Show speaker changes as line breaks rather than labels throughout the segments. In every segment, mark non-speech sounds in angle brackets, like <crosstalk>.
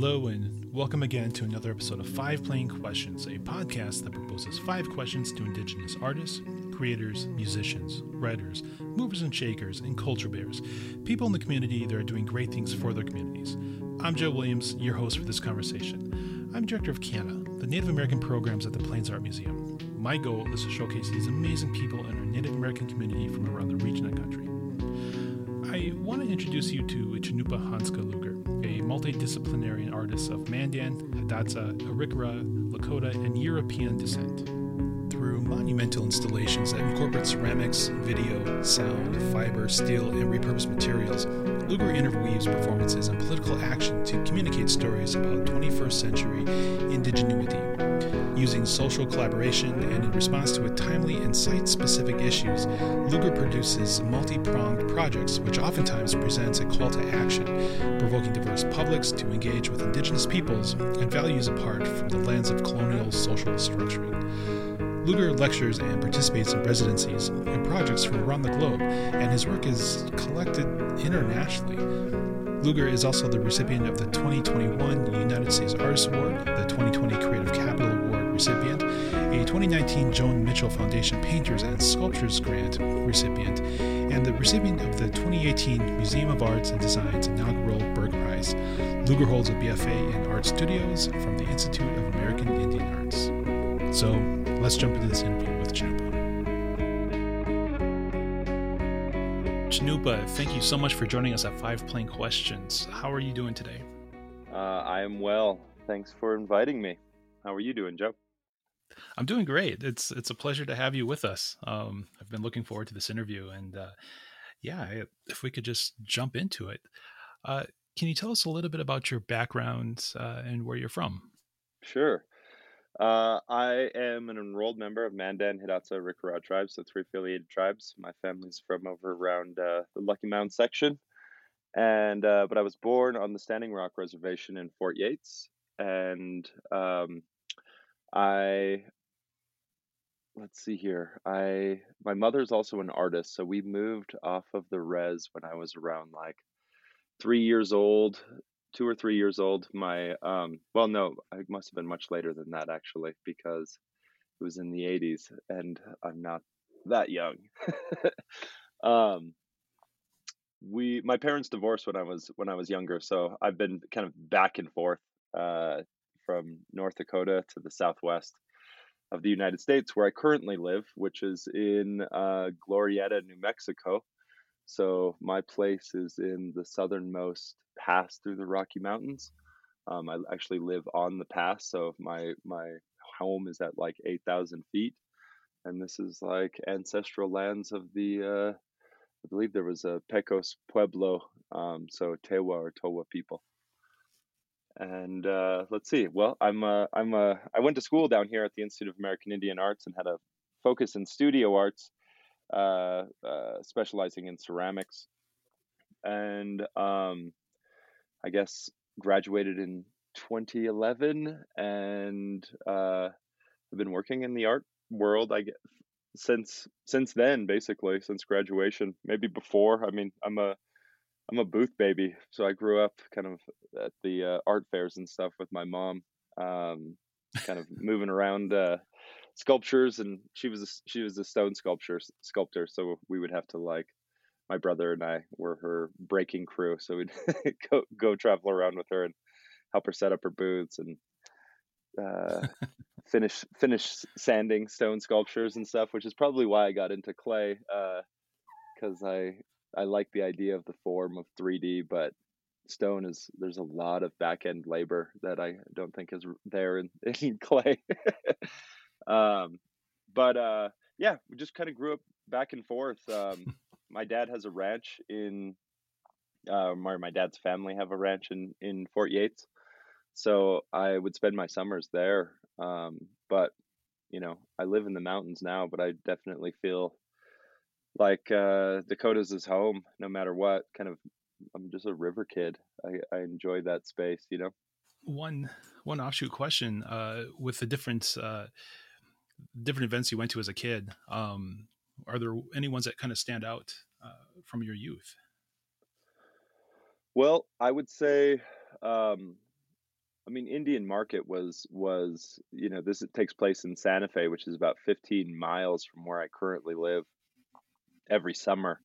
Hello, and welcome again to another episode of Five Plain Questions, a podcast that proposes five questions to Indigenous artists, creators, musicians, writers, movers and shakers, and culture bears, people in the community that are doing great things for their communities. I'm Joe Williams, your host for this conversation. I'm director of CANA, the Native American programs at the Plains Art Museum. My goal is to showcase these amazing people in our Native American community from around the region and country. I want to introduce you to Chanupa Hanska Luger, a multidisciplinary artist of Mandan, Hidatsa, Arikara, Lakota, and European descent. Through monumental installations that incorporate ceramics, video, sound, fiber, steel, and repurposed materials, Luger interweaves performances and political action to communicate stories about 21st century indigenuity Using social collaboration and in response to a timely and site specific issues, Luger produces multi pronged projects which oftentimes presents a call to action, provoking diverse publics to engage with indigenous peoples and values apart from the lens of colonial social structuring. Luger lectures and participates in residencies and projects from around the globe, and his work is collected internationally. Luger is also the recipient of the 2021 United States Artist Award, the 2020 Creative Capital Award recipient, a 2019 Joan Mitchell Foundation Painters and Sculptors Grant recipient, and the recipient of the 2018 Museum of Arts and Design's inaugural Burke Prize. Luger holds a BFA in Art Studios from the Institute of American Indian Arts. So let's jump into this interview with Chanupa. Chanupa, thank you so much for joining us at Five Plain Questions. How are you doing today?
Uh, I am well. Thanks for inviting me. How are you doing, Joe?
I'm doing great. It's it's a pleasure to have you with us. Um, I've been looking forward to this interview, and uh, yeah, if we could just jump into it, uh, can you tell us a little bit about your background uh, and where you're from?
Sure. Uh, I am an enrolled member of Mandan, Hidatsa, Arikara tribes, the three affiliated tribes. My family's from over around uh, the Lucky Mound section, and uh, but I was born on the Standing Rock Reservation in Fort Yates, and um, I let's see here. I my mother's also an artist, so we moved off of the res when I was around like three years old, two or three years old. My um, well, no, I must have been much later than that actually, because it was in the '80s, and I'm not that young. <laughs> um, we my parents divorced when I was when I was younger, so I've been kind of back and forth uh, from North Dakota to the Southwest of the United States, where I currently live, which is in uh, Glorieta, New Mexico. So my place is in the southernmost pass through the Rocky Mountains. Um, I actually live on the pass, so my my home is at like eight thousand feet, and this is like ancestral lands of the. Uh, I believe there was a Pecos Pueblo, um, so Tewa or Towa people and uh, let's see. Well, I'm uh, I'm uh, I went to school down here at the Institute of American Indian Arts and had a focus in studio arts, uh, specializing in ceramics, and um, I guess graduated in 2011, and I've been working in the art world. I get since since then, basically since graduation, maybe before. I mean, I'm a I'm a booth baby, so I grew up kind of at the uh, art fairs and stuff with my mom, um, kind of <laughs> moving around uh, sculptures. And she was a, she was a stone sculpture sculptor, so we would have to like my brother and I were her breaking crew, so we'd <laughs> go go travel around with her and help her set up her booths and uh, <laughs> finish finish sanding stone sculptures and stuff, which is probably why I got into clay because uh, I I like the idea of the form of 3D, but stone is there's a lot of back end labor that I don't think is there in, <laughs> in clay. <laughs> um, but uh, yeah, we just kind of grew up back and forth. Um, <laughs> my dad has a ranch in, um, or my dad's family have a ranch in in Fort Yates, so I would spend my summers there. Um, but you know, I live in the mountains now, but I definitely feel like uh, Dakota's is home no matter what. Kind of, I'm just a river kid. I, I enjoy that space, you know.
One one offshoot question uh, with the different uh, different events you went to as a kid. Um, are there any ones that kind of stand out uh, from your youth?
Well, I would say um, I mean, Indian Market was was you know this takes place in Santa Fe, which is about 15 miles from where I currently live. Every summer,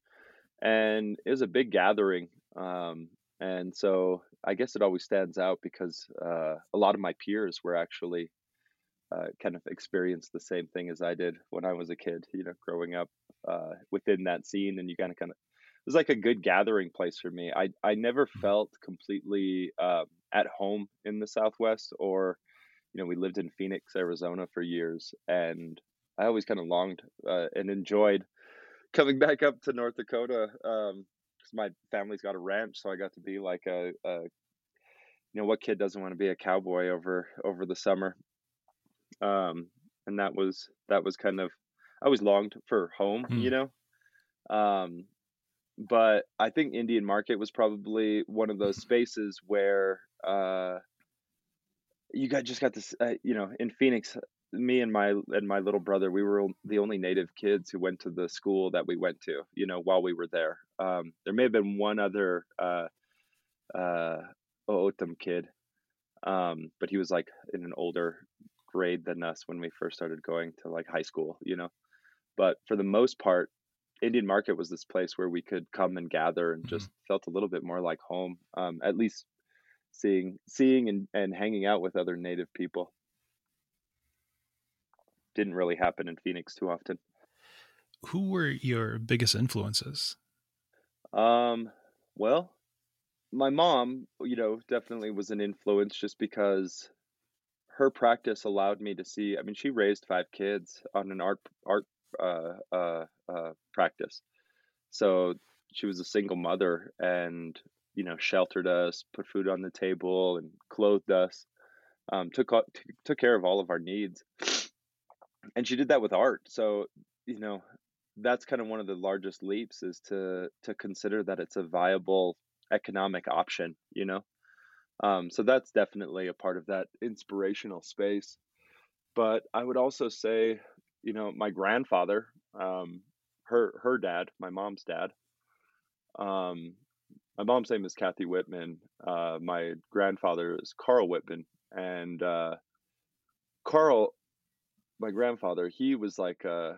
and it was a big gathering. Um, and so I guess it always stands out because uh, a lot of my peers were actually uh, kind of experienced the same thing as I did when I was a kid. You know, growing up uh, within that scene, and you kind of kind of it was like a good gathering place for me. I I never mm-hmm. felt completely uh, at home in the Southwest, or you know, we lived in Phoenix, Arizona for years, and I always kind of longed uh, and enjoyed coming back up to North Dakota because um, my family's got a ranch, so I got to be like a, a, you know, what kid doesn't want to be a cowboy over over the summer? Um, and that was that was kind of I always longed for home, hmm. you know. Um, but I think Indian Market was probably one of those spaces where uh, you got just got this, uh, you know, in Phoenix. Me and my and my little brother, we were the only native kids who went to the school that we went to. You know, while we were there, um, there may have been one other uh, uh, kid, um, but he was like in an older grade than us when we first started going to like high school. You know, but for the most part, Indian Market was this place where we could come and gather and just mm-hmm. felt a little bit more like home. Um, at least seeing seeing and, and hanging out with other native people. Didn't really happen in Phoenix too often.
Who were your biggest influences?
Um, well, my mom, you know, definitely was an influence just because her practice allowed me to see. I mean, she raised five kids on an art art uh, uh, uh, practice. So she was a single mother and you know sheltered us, put food on the table, and clothed us. Um, took took care of all of our needs, and she did that with art. So you know that's kind of one of the largest leaps is to to consider that it's a viable economic option. You know, um, so that's definitely a part of that inspirational space. But I would also say you know, my grandfather, um, her her dad, my mom's dad. Um, my mom's name is Kathy Whitman. Uh, my grandfather is Carl Whitman, and uh, Carl, my grandfather, he was like, uh,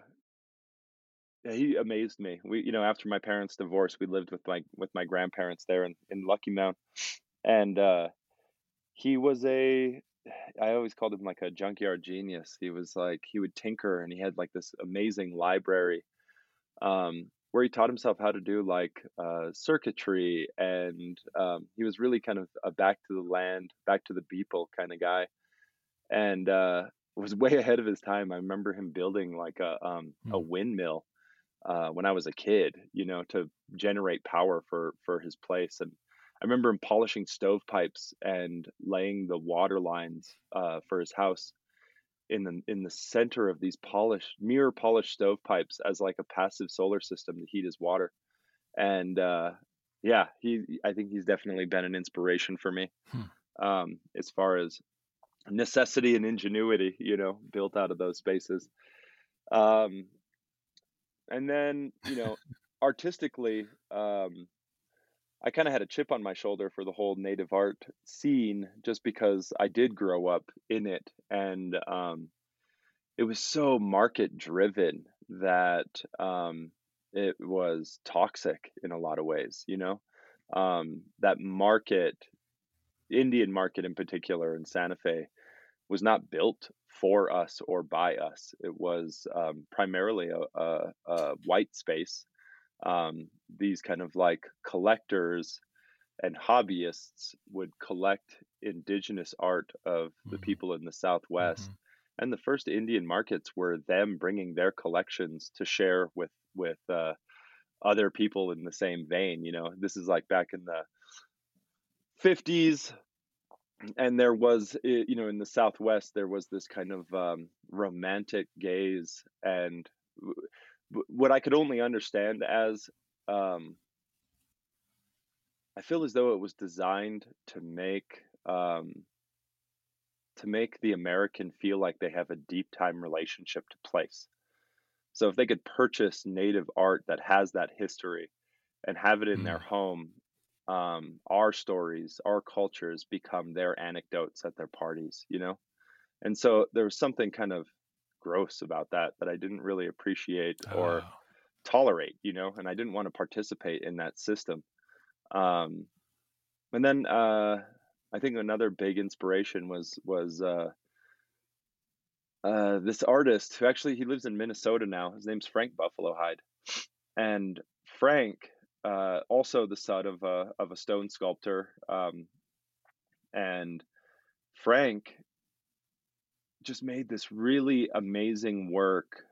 he amazed me. We, you know, after my parents' divorce, we lived with my with my grandparents there in in Lucky Mound, and uh, he was a I always called him like a junkyard genius. He was like he would tinker and he had like this amazing library um, where he taught himself how to do like uh, circuitry and um, he was really kind of a back to the land, back to the people kind of guy, and uh, was way ahead of his time. I remember him building like a um, a hmm. windmill uh, when I was a kid, you know, to generate power for for his place and I remember him polishing stovepipes and laying the water lines uh, for his house in the in the center of these polished mirror polished stovepipes as like a passive solar system to heat his water. And uh, yeah, he I think he's definitely been an inspiration for me hmm. um, as far as necessity and ingenuity, you know, built out of those spaces. Um, and then you know, <laughs> artistically. Um, I kind of had a chip on my shoulder for the whole native art scene just because I did grow up in it and um, it was so market driven that um, it was toxic in a lot of ways, you know? Um, that market, Indian market in particular in Santa Fe, was not built for us or by us. It was um, primarily a, a, a white space um, these kind of like collectors and hobbyists would collect indigenous art of the mm-hmm. people in the Southwest. Mm-hmm. And the first Indian markets were them bringing their collections to share with with uh, other people in the same vein. You know, this is like back in the 50s, and there was you know in the southwest there was this kind of um, romantic gaze and what I could only understand as um, I feel as though it was designed to make um, to make the American feel like they have a deep time relationship to place. So if they could purchase native art that has that history and have it in mm. their home, um, our stories, our cultures become their anecdotes at their parties, you know? And so there was something kind of gross about that that I didn't really appreciate or
Oh,
tolerate, you know, and I didn't want to participate in that system. Um, and then uh, I think another big inspiration was was uh, uh, this artist who actually he lives in Minnesota now. His name's Frank Buffalo Hyde, and Frank, uh, also the son of a of a stone sculptor, um, and Frank just made this really amazing work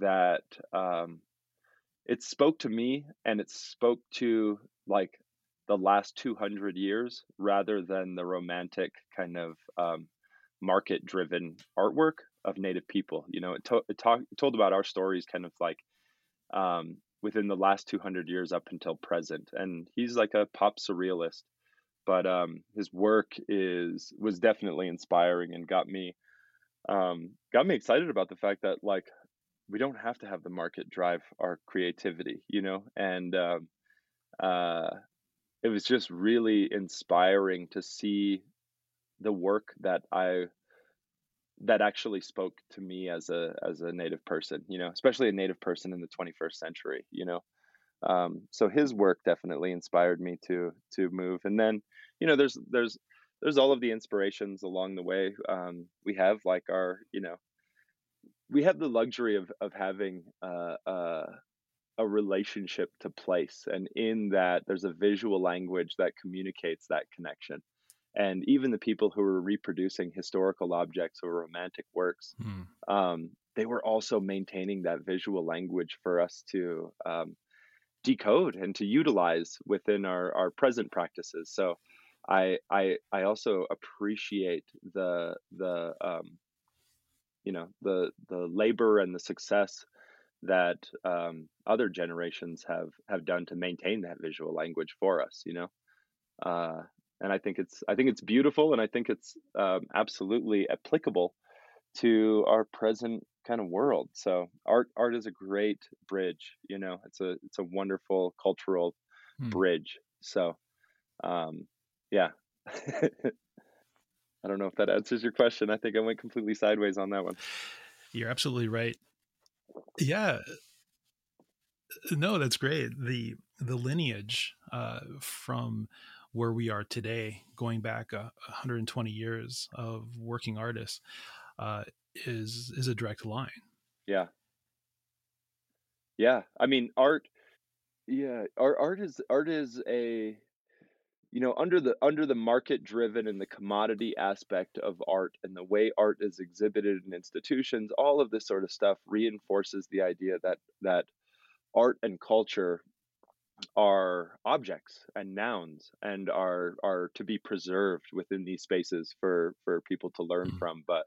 that um, it spoke to me and it spoke to like the last 200 years rather than the romantic kind of um, market driven artwork of native people you know it, to- it, talk- it told about our stories kind of like um, within the last 200 years up until present and he's like a pop surrealist. But um, his work is was definitely inspiring and got me um, got me excited about the fact that like we don't have to have the market drive our creativity you know? And um, uh, it was just really inspiring to see the work that I that actually spoke to me as a as a native person, you know, especially a native person in the 21st century, you know. Um, so his work definitely inspired me to to move. And then, you know, there's there's there's all of the inspirations along the way. Um, we have like our, you know, we have the luxury of of having uh, uh, a relationship to place, and in that, there's a visual language that communicates that connection. And even the people who were reproducing historical objects or romantic works,
hmm.
um, they were also maintaining that visual language for us to um, decode and to utilize within our, our present practices. So I I I also appreciate the the um, you know the the labor and the success that um, other generations have have done to maintain that visual language for us. You know, uh, and I think it's I think it's beautiful, and I think it's um, absolutely applicable to our present kind of world. So art art is a great bridge. You know, it's a it's a wonderful cultural
Hmm.
bridge. So um, yeah. <laughs> I don't know if that answers your question. I think I went completely sideways on that one.
You're absolutely right. Yeah, no, that's great. The the lineage uh, from where we are today, going back uh, 120 years of working artists, uh, is is a direct line.
Yeah. Yeah. I mean, art, yeah, art art is art is a you know under the under the market driven and the commodity aspect of art and the way art is exhibited in institutions all of this sort of stuff reinforces the idea that that art and culture are objects and nouns and are are to be preserved within these spaces for for people to learn
Mhm.
from but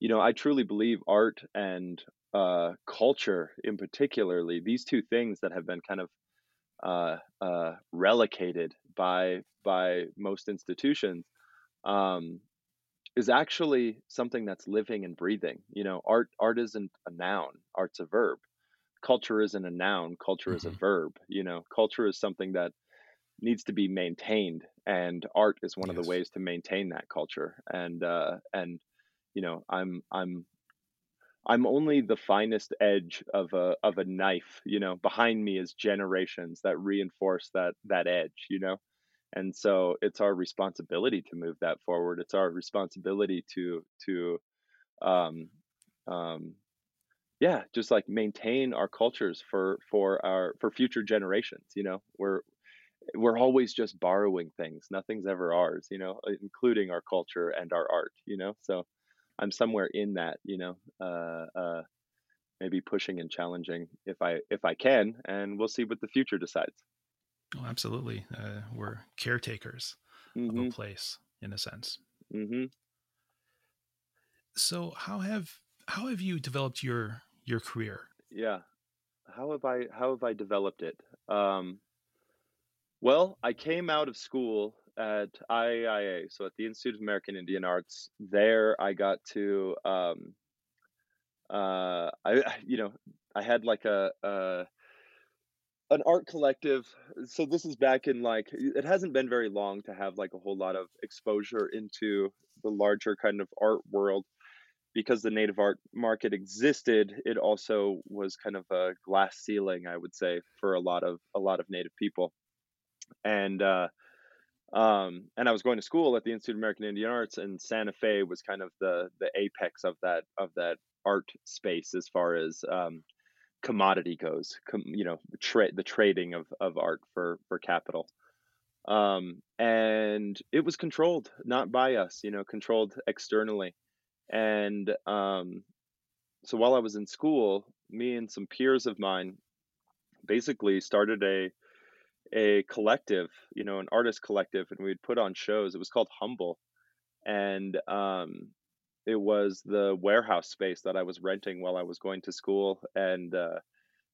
you know i truly believe art and uh culture in particularly these two things that have been kind of uh, uh, relegated by by most institutions um, is actually something that's living and breathing. You know, art art isn't a noun; art's a verb. Culture isn't a noun; culture is a
Mhm.
verb. You know, culture is something that needs to be maintained, and art is one of the ways to maintain that culture. And uh, and you know, I'm I'm I'm only the finest edge of a of a knife, you know. Behind me is generations that reinforce that that edge, you know. And so it's our responsibility to move that forward. It's our responsibility to to um um yeah, just like maintain our cultures for for our for future generations, you know. We're we're always just borrowing things. Nothing's ever ours, you know, including our culture and our art, you know. So I'm somewhere in that, you know. Uh uh maybe pushing and challenging if I if I can, and we'll see what the future decides.
Oh, absolutely. Uh, we're caretakers of a
hmm
place in a sense.
hmm
So how have how have you developed your your career?
Yeah. How have I how have I developed it? Um, well, I came out of school at IAIA, so at the Institute of American Indian Arts. There, I got to um, uh, I you know I had like a, a an art collective. So this is back in like it hasn't been very long to have like a whole lot of exposure into the larger kind of art world because the native art market existed it also was kind of a glass ceiling i would say for a lot of a lot of native people and uh, um, and I was going to school at the Institute of American Indian Arts, and Santa Fe was kind of the the apex of that of that art space as far as um, commodity goes. Com, you know, tra- the trading of of art for for capital, um, and it was controlled not by us, you know, controlled externally, and um, so while I was in school, me and some peers of mine basically started a a collective, you know, an artist collective, and we'd put on shows. It was called Humble, and um, it was the warehouse space that I was renting while I was going to school, and uh,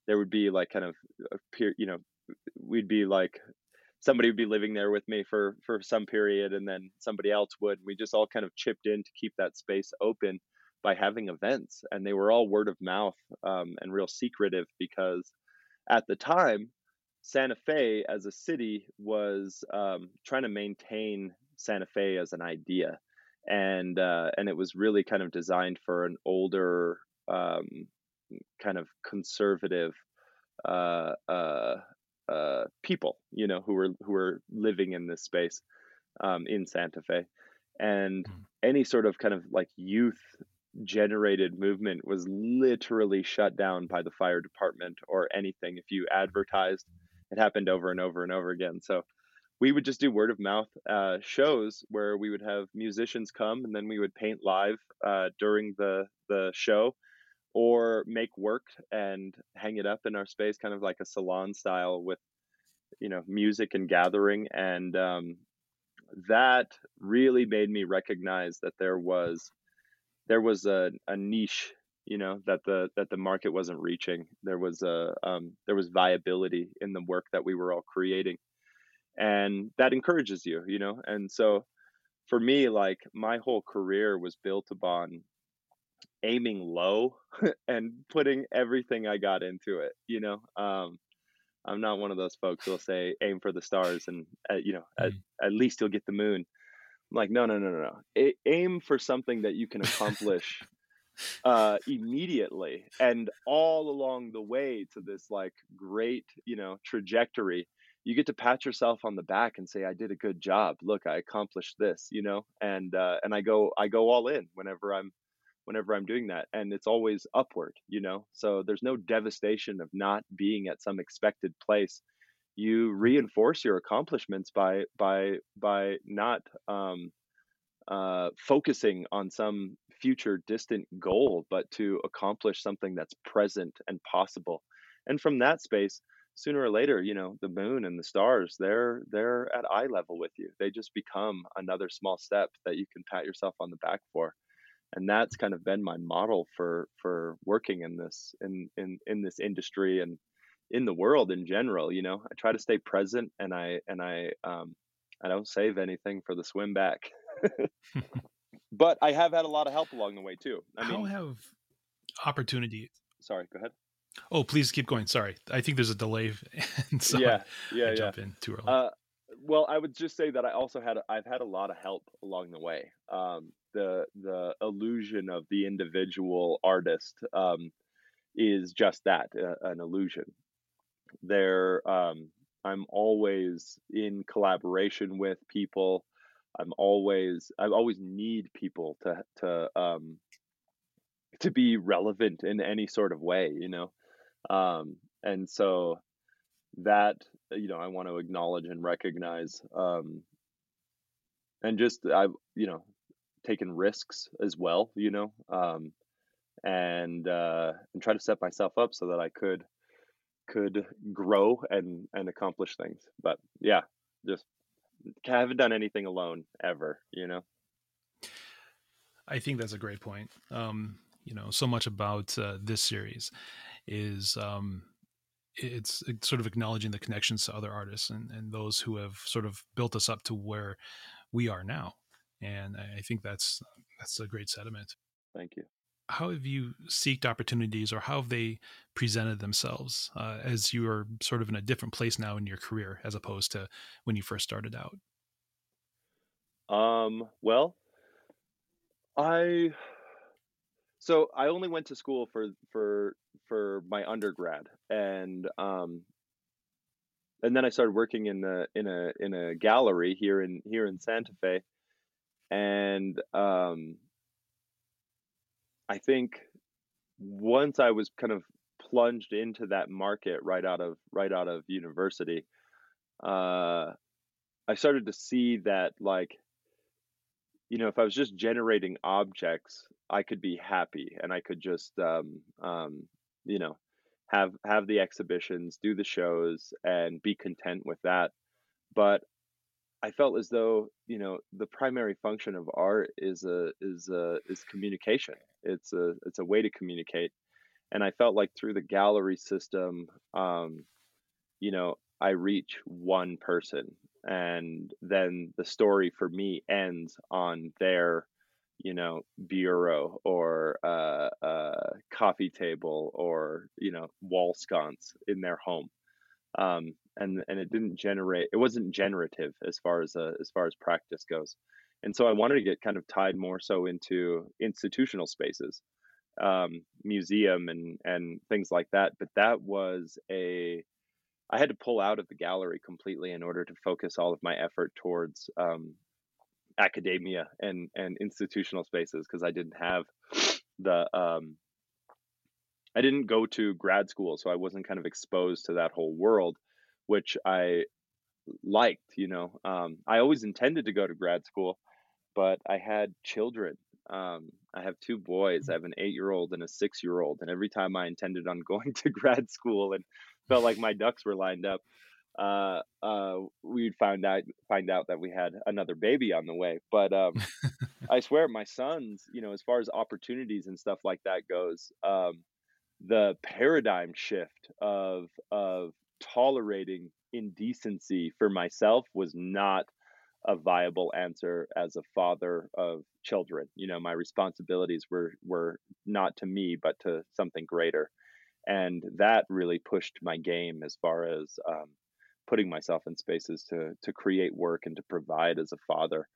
there would be like kind of peer, you know, we'd be like somebody would be living there with me for for some period, and then somebody else would. We just all kind of chipped in to keep that space open by having events, and they were all word of mouth um, and real secretive because at the time Santa Fe as a city was um, trying to maintain Santa Fe as an idea, and uh, and it was really kind of designed for an older, um, kind of conservative uh, uh, uh people, you know, who were who were living in this space um, in Santa Fe, and mm. any sort of kind of like youth generated movement was literally shut down by the fire department or anything if you advertised it happened over and over and over again. So we would just do word of mouth uh, shows where we would have musicians come and then we would paint live uh, during the the show or make work and hang it up in our space kind of like a salon style with you know music and gathering and um, that really made me recognize that there was there was a, a niche you know that the that the market wasn't reaching. There was a um, there was viability in the work that we were all creating and that encourages you you know and so for me like my whole career was built upon aiming low <laughs> and putting everything i got into it you know? Um, i'm not one of those folks who'll say aim for the stars and uh, you know mm. at, at least you'll get the moon. I'm like no no no no no. A- aim for something that you can accomplish uh, immediately. And all along the way to this like great you know trajectory you get to pat yourself on the back and say i did a good job. Look i accomplished this you know? And uh, and i go i go all in whenever i'm whenever i'm doing that and it's always upward you know so there's no devastation of not being at some expected place you reinforce your accomplishments by by by not um uh focusing on some future distant goal, but to accomplish something that's present and possible. And from that space, sooner or later, you know, the moon and the stars, they're they're at eye level with you. They just become another small step that you can pat yourself on the back for. And that's kind of been my model for for working in this in in in this industry and in the world in general, you know. I try to stay present and I and I um I don't save anything for the swim back. <laughs> but I have had a lot of help along the way too. I
How have opportunities?
Sorry, go ahead.
Oh, please keep going. Sorry, I think there's a delay, <laughs> and so
yeah, yeah,
I
yeah.
jump in too early.
Uh, well, I would just say that I also had I've had a lot of help along the way. Um, the the illusion of the individual artist um, is just that uh, an illusion. There, um, I'm always in collaboration with people I'm always I always need people to to um to be relevant in any sort of way, you know. Um and so that you know I want to acknowledge and recognize um and just I've you know taken risks as well, you know. Um and uh and try to set myself up so that I could could grow and and accomplish things. But yeah, just I haven't done anything alone ever, you know.
I think that's a great point. Um, you know, so much about uh, this series is um, it's, it's, sort of acknowledging the connections to other artists and, and those who have sort of built us up to where we are now. And I think that's that's a great sentiment.
Thank you.
how have you seeked opportunities or how have they presented themselves uh, as you are sort of in a different place now in your career as opposed to when you first started out?
Um, well, I so I only went to school for for for my undergrad and um and then I started working in the in a in a gallery here in here in Santa Fe and um I think once I was kind of plunged into that market right out of right out of university uh I started to see that like you know if I was just generating objects I could be happy and I could just um, um, you know have have the exhibitions, do the shows, and be content with that. But I felt as though you know the primary function of art is a is a is communication. It's a it's a way to communicate, and I felt like through the gallery system, um, you know, I reach one person, and then the story for me ends on their you know bureau or uh, uh, coffee table or you know wall sconce in their home um, and and it didn't generate it wasn't generative as far as uh, as far as practice goes. And so i wanted to get kind of tied more so into institutional spaces um, museum and and things like that but that was a i had to pull out of the gallery completely in order to focus all of my effort towards um, academia and and institutional spaces because I didn't have the um I didn't go to grad school so I wasn't kind of exposed to that whole world which I liked you know um I always intended to go to grad school but I had children um I have two boys I have an 8-year-old and a 6-year-old and every time I intended on <laughs> going to grad school and felt like my ducks were lined up uh, uh, we'd find out find out that we had another baby on the way. But um, <laughs> I swear, my sons, you know, as far as opportunities and stuff like that goes, um, the paradigm shift of of tolerating indecency for myself was not a viable answer as a father of children. You know, my responsibilities were were not to me, but to something greater. And that really pushed my game as far as um, putting myself in spaces to to create work and to provide as a father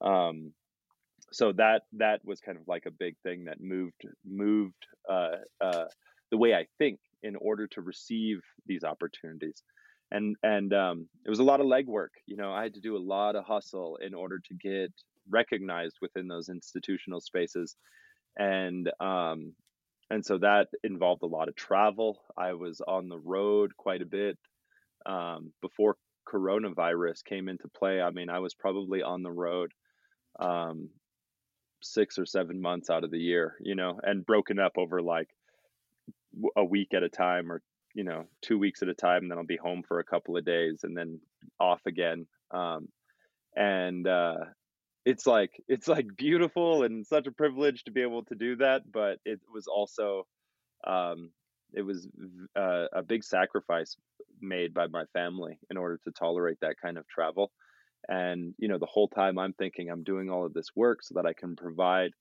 um, so that that was kind of like a big thing that moved moved uh, uh, the way I think in order to receive these opportunities. And and um, it was a lot of legwork you know I had to do a lot of hustle in order to get recognized within those institutional spaces. And um, and so that involved a lot of travel. I was on the road quite a bit um, before coronavirus came into play, I mean, I was probably on the road um, six or seven months out of the year, you know, and broken up over like a week at a time or, you know, two weeks at a time. And then I'll be home for a couple of days and then off again. Um, and uh, it's like, it's like beautiful and such a privilege to be able to do that. But it was also, um, it was uh, a big sacrifice made by my family in order to tolerate that kind of travel. And, you know, the whole time I'm thinking I'm doing all of this work so that I can provide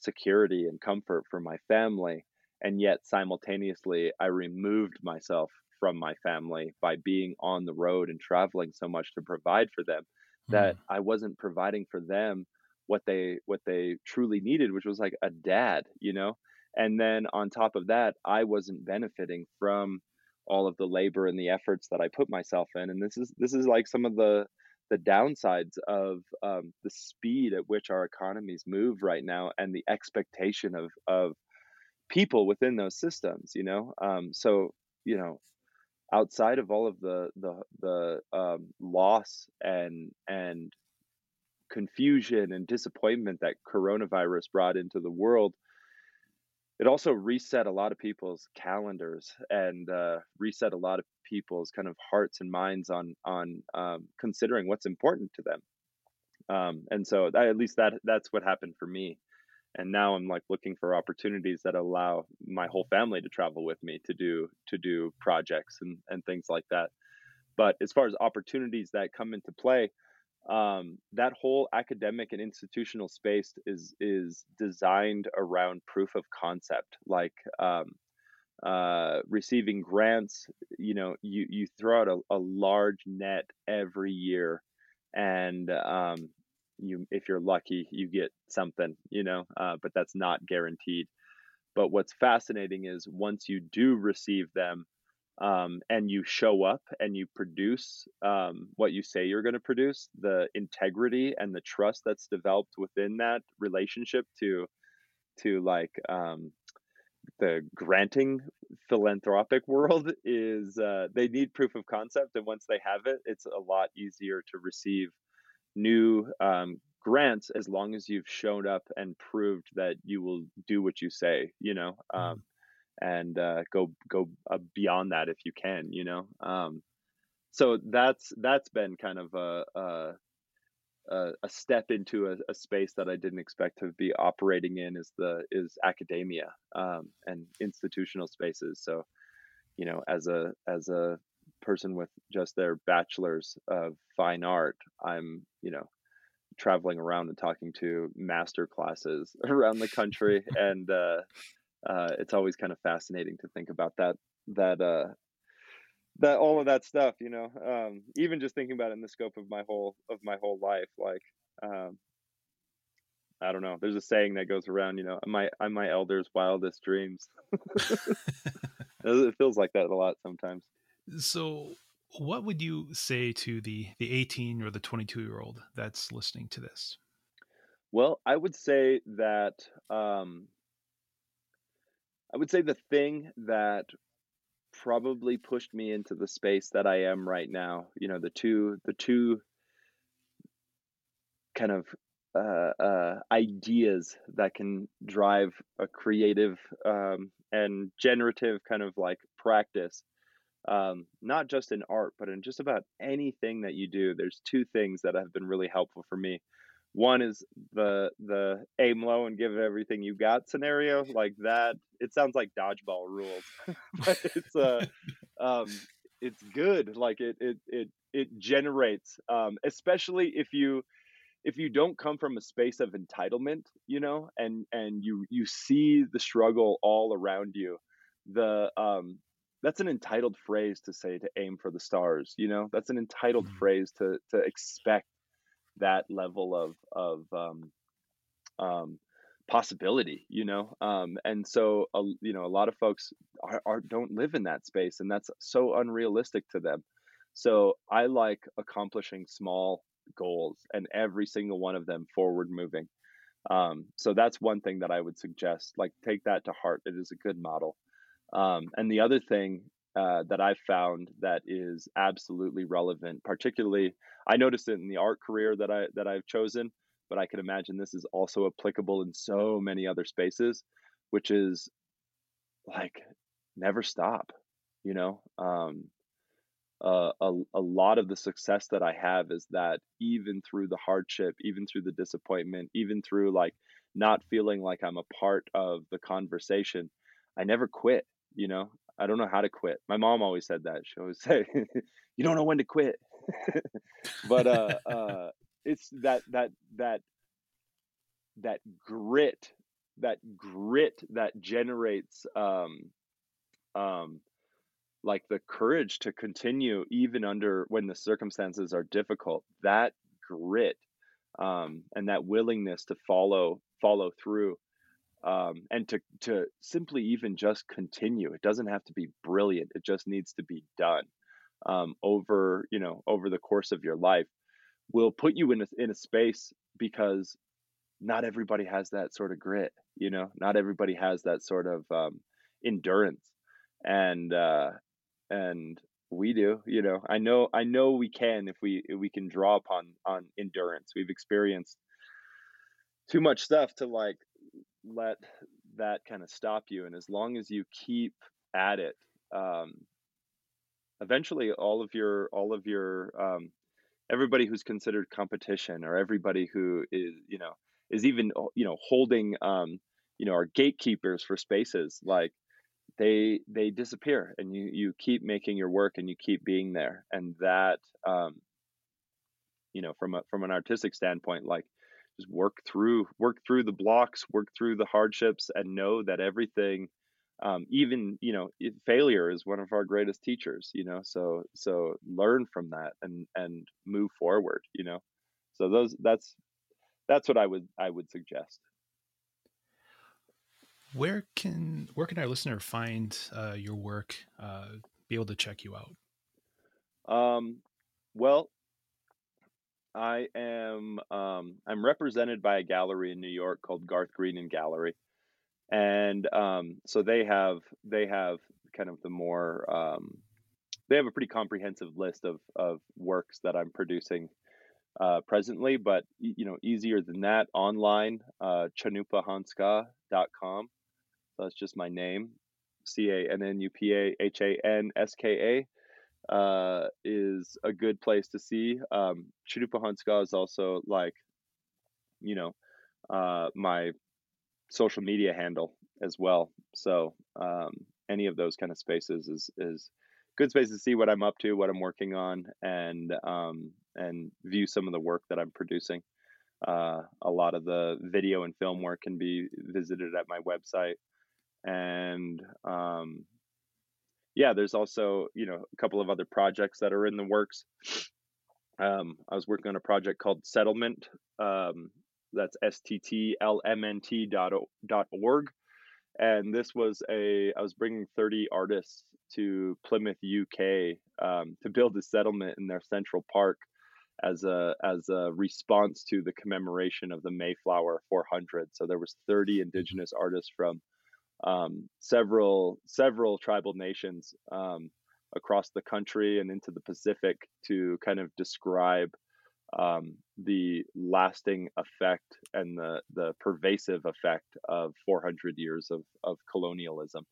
security and comfort for my family. And yet simultaneously, I removed myself from my family by being on the road and traveling so much to provide for them that mm. I wasn't providing for them what they what they truly needed which was like a dad you know and then on top of that i wasn't benefiting from all of the labor and the efforts that I put myself in. And this is this is like some of the the downsides of um, the speed at which our economies move right now and the expectation of of people within those systems. You know, um, so you know outside of all of the the the um, loss and and confusion and disappointment that coronavirus brought into the world it also reset a lot of people's calendars and uh, reset a lot of people's kind of hearts and minds on on um, considering what's important to them. Um, and so that, at least that that's what happened for me. And now I'm like looking for opportunities that allow my whole family to travel with me to do to do projects and and things like that. But as far as opportunities that come into play, um, that whole academic and institutional space is is designed around proof of concept like um, uh, receiving grants you know you you throw out a, a large net every year and um, you if you're lucky you get something you know uh, but that's not guaranteed. But what's fascinating is once you do receive them um, and you show up and you produce um, what you say you're going to produce, the integrity and the trust that's developed within that relationship to to like um, the granting philanthropic world <laughs> is uh, they need proof of concept, and once they have it, it's a lot easier to receive new um, grants as long as you've shown up and proved that you will do what you say. You know. Mm-hmm. And uh, go go uh, beyond that if you can you know um, so that's that's been kind of a a, a step into a, a, space that I didn't expect to be operating in is the is academia um, and institutional spaces. So you know as a as a person with just their bachelor's of fine art I'm you know traveling around and talking to master classes <laughs> around the country <laughs> and uh, uh, it's always kind of fascinating to think about that that uh, that all of that stuff you know um, even just thinking about it in the scope of my whole of my whole life like um, i don't know there's a saying that goes around you know my i'm my elder's wildest dreams. <laughs> <laughs> It feels like that a lot sometimes.
So what would you say to the the 18 or the 22 year old that's listening to this?
Well i would say that um, I would say the thing that probably pushed me into the space that I am right now, you know, the two the two kind of uh, uh, ideas that can drive a creative um, and generative kind of like practice, um, not just in art, but in just about anything that you do. There's two things that have been really helpful for me. One is the the aim low and give everything you got scenario like that. It sounds like dodgeball rules, <laughs> but it's uh, <laughs> um, it's good. Like it it it it generates, um, especially if you if you don't come from a space of entitlement, you know, and and you you see the struggle all around you, the um that's an entitled phrase to say to aim for the stars, you know. That's an entitled mm-hmm. phrase to to expect that level of of um, um, possibility, you know. Um, and so, uh, you know, a lot of folks are, are don't live in that space, and that's so unrealistic to them. So I like accomplishing small goals, and every single one of them forward moving. Um, so that's one thing that I would suggest. Like, take that to heart. It is a good model. Um, and the other thing uh, that I've found that is absolutely relevant. Particularly, I noticed it in the art career that I that I've chosen, but I can imagine this is also applicable in so many other spaces, which is like never stop. You know, um, uh, a a lot of the success that I have is that even through the hardship, even through the disappointment, even through like not feeling like I'm a part of the conversation, I never quit you know I don't know how to quit. My mom always said that. She always <laughs> say, "You don't know when to quit." <laughs> but uh, uh, it's that that that that grit, that grit that generates um, um, like the courage to continue even under when the circumstances are difficult. That grit um, and that willingness to follow follow through um, and to to simply even just continue. It doesn't have to be brilliant. It just needs to be done um, over you know over the course of your life. Will put you in a, in a space because not everybody has that sort of grit. You know, not everybody has that sort of um, endurance, and uh, and we do. You know, I know I know we can if we if we can draw upon on endurance. We've experienced too much stuff to like let that kind of stop you. And as long as you keep at it, um, eventually all of your all of your um, everybody who's considered competition or everybody who is you know is even you know holding um, you know our gatekeepers for spaces like they they disappear and you you keep making your work and you keep being there and that um, you know from a from an artistic standpoint like just work through work through the blocks work through the hardships and know that everything um, even you know failure is one of our greatest teachers you know so so learn from that and and move forward you know? So those that's that's what i would i would suggest.
Where can where can our listener find uh, your work uh, be able to check you out?
Um well i am um i'm represented by a gallery in new york called Garth Greenan gallery and um, so they have they have kind of the more um, they have a pretty comprehensive list of of works that I'm producing uh, presently, but you know easier than that online uh, cannupahanska.com. So that's just my name, C A N N U P A H A N S K A uh, is a good place to see. Um, Cannupa Hanska is also like, you know, uh, my social media handle as well. So um, any of those kind of spaces is is good space to see what I'm up to, what I'm working on, and um, and view some of the work that I'm producing. Uh, a lot of the video and film work can be visited at my website, and um, yeah, there's also you know a couple of other projects that are in the works. Um, I was working on a project called Settlement, um, that's sttlmnt dot, dot org. And this was a, I was bringing 30 artists to Plymouth, UK, um, to build a settlement in their central park as a as a response to the commemoration of the Mayflower 400. So there was 30 indigenous artists from um, several several tribal nations um, across the country and into the Pacific to kind of describe um, the lasting effect and the the pervasive effect of 400 years of of colonialism.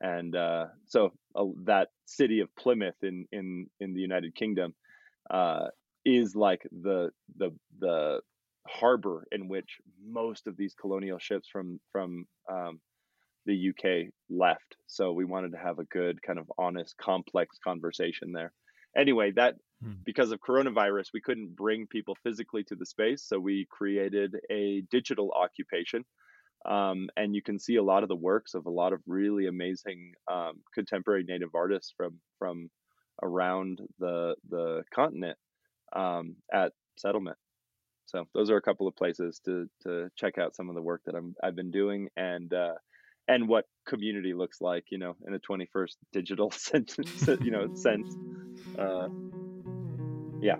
And uh, so uh, that city of Plymouth in in in the United Kingdom uh, is like the the the harbor in which most of these colonial ships from from um, the UK left. So we wanted to have a good kind of honest, complex conversation there. Anyway, that Hmm. because of coronavirus, we couldn't bring people physically to the space. So we created a digital occupation. Um, and you can see a lot of the works of a lot of really amazing um, contemporary native artists from from around the the continent um, at settlement. So those are a couple of places to to check out some of the work that I'm I've been doing and uh, and what community looks like, you know, in a 21st <laughs> digital sense, you know, sense. Uh, yeah.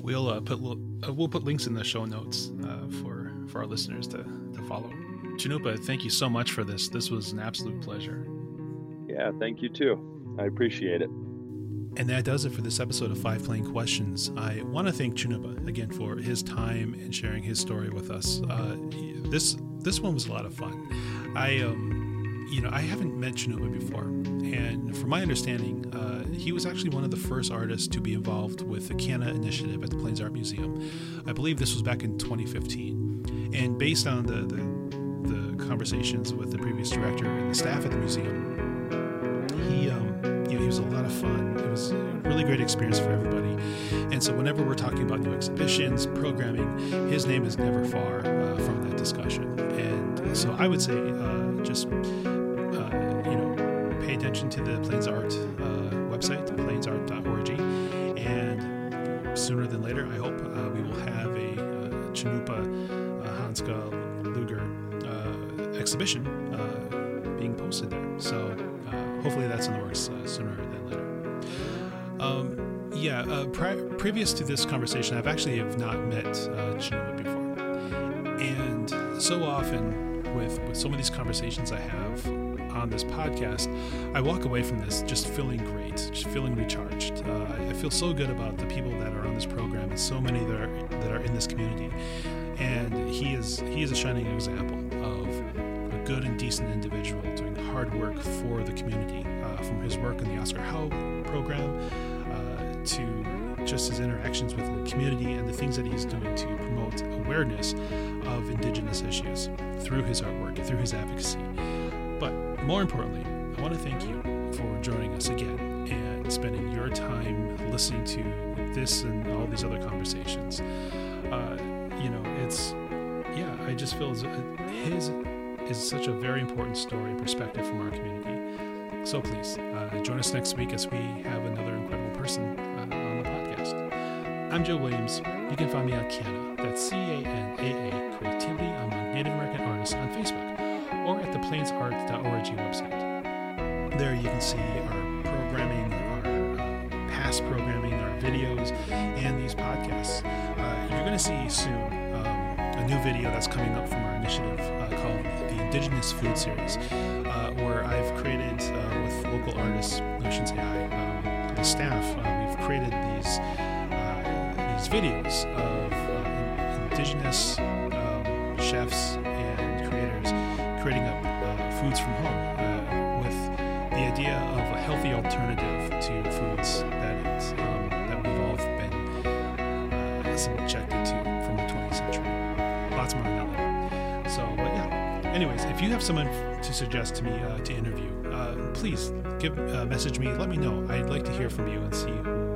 We'll uh, put uh, we'll put links in the show notes uh, for for our listeners to to follow. Cannupa, thank you so much for this. This was an absolute pleasure.
Yeah, thank you too. I appreciate it.
And that does it for this episode of Five Plain Questions. I want to thank Cannupa again for his time and sharing his story with us. Uh, this this one was a lot of fun. I um, you know, I haven't met Cannupa before, and from my understanding, uh, he was actually one of the first artists to be involved with the Canna initiative at the Plains Art Museum. I believe this was back in 2015, and based on the, the, the conversations with the previous director and the staff at the museum, he um, you know he was a lot of fun. It was a really great experience for everybody, and so whenever we're talking about new exhibitions, programming, his name is never far from that discussion. And so I would say uh, just uh, you know, pay attention to the Plains Art uh, website, plainsart.org. And sooner than later, I hope uh, we will have a uh, Cannupa uh, Hanska Luger uh, exhibition uh, being posted there. So hopefully that's in the works sooner than later. Um, yeah, pri- previous to this conversation, I've actually have not met uh, Cannupa before. And so often with, with some of these conversations I have on this podcast, I walk away from this just feeling great, just feeling recharged. Uh, I feel so good about the people that are on this program and so many that are that are in this community. And he is he is a shining example of a good and decent individual doing hard work for the community, uh, from his work in the Oscar Howe program uh, to just his interactions with the community and the things that he's doing to promote awareness of Indigenous issues through his artwork through his advocacy. But more importantly, I want to thank you for joining us again and spending your time listening to this and all these other conversations. Uh, you know, it's yeah, I just feel his is such a very important story and perspective from our community. So please uh, join us next week as we have another incredible person uh, on the podcast. I'm Joe Williams. You can find me on Canna, that's C A N A A website. There you can see our programming, our uh, past programming, our videos, and these podcasts. Uh, you're going to see soon a new video that's coming up from our initiative uh, called the Indigenous Food Series, uh, where I've created uh, with local artists, I shouldn't say I, um, the staff, uh, we've created these these videos of Indigenous um, chefs and creators creating up foods from home with the idea of a healthy alternative to foods that um, that we've all been subjected to from the 20th century lots more than that. So, but yeah. Anyways, if you have someone to suggest to me uh, to interview, uh, please give uh, message me. Let me know. I'd like to hear from you and see who,